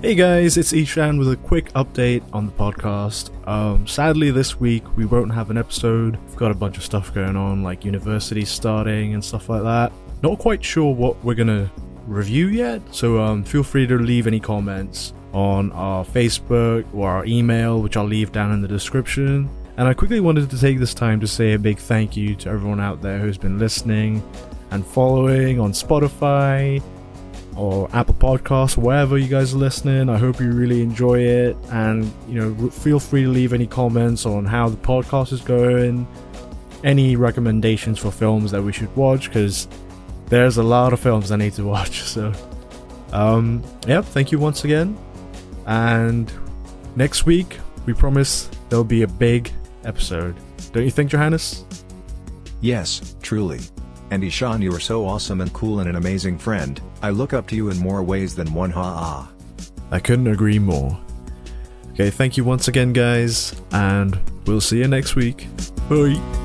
Hey guys, it's Ishan with a quick update on the podcast. Um, sadly, this week we won't have an episode. We've got a bunch of stuff going on, like university starting and stuff like that. Not quite sure what we're gonna review yet, so um, feel free to leave any comments on our Facebook or our email, which I'll leave down in the description. And I quickly wanted to take this time to say a big thank you to everyone out there who's been listening and following on Spotify, or Apple Podcasts, wherever you guys are listening. I hope you really enjoy it, and you know, feel free to leave any comments on how the podcast is going, any recommendations for films that we should watch, because there's a lot of films I need to watch. So, um, yeah, thank you once again, and next week we promise there'll be a big episode. Don't you think, Johannes? Yes, truly. And Ishan, you are so awesome and cool and an amazing friend. I look up to you in more ways than one ha ah. I couldn't agree more. Okay, thank you once again, guys, and we'll see you next week. Bye.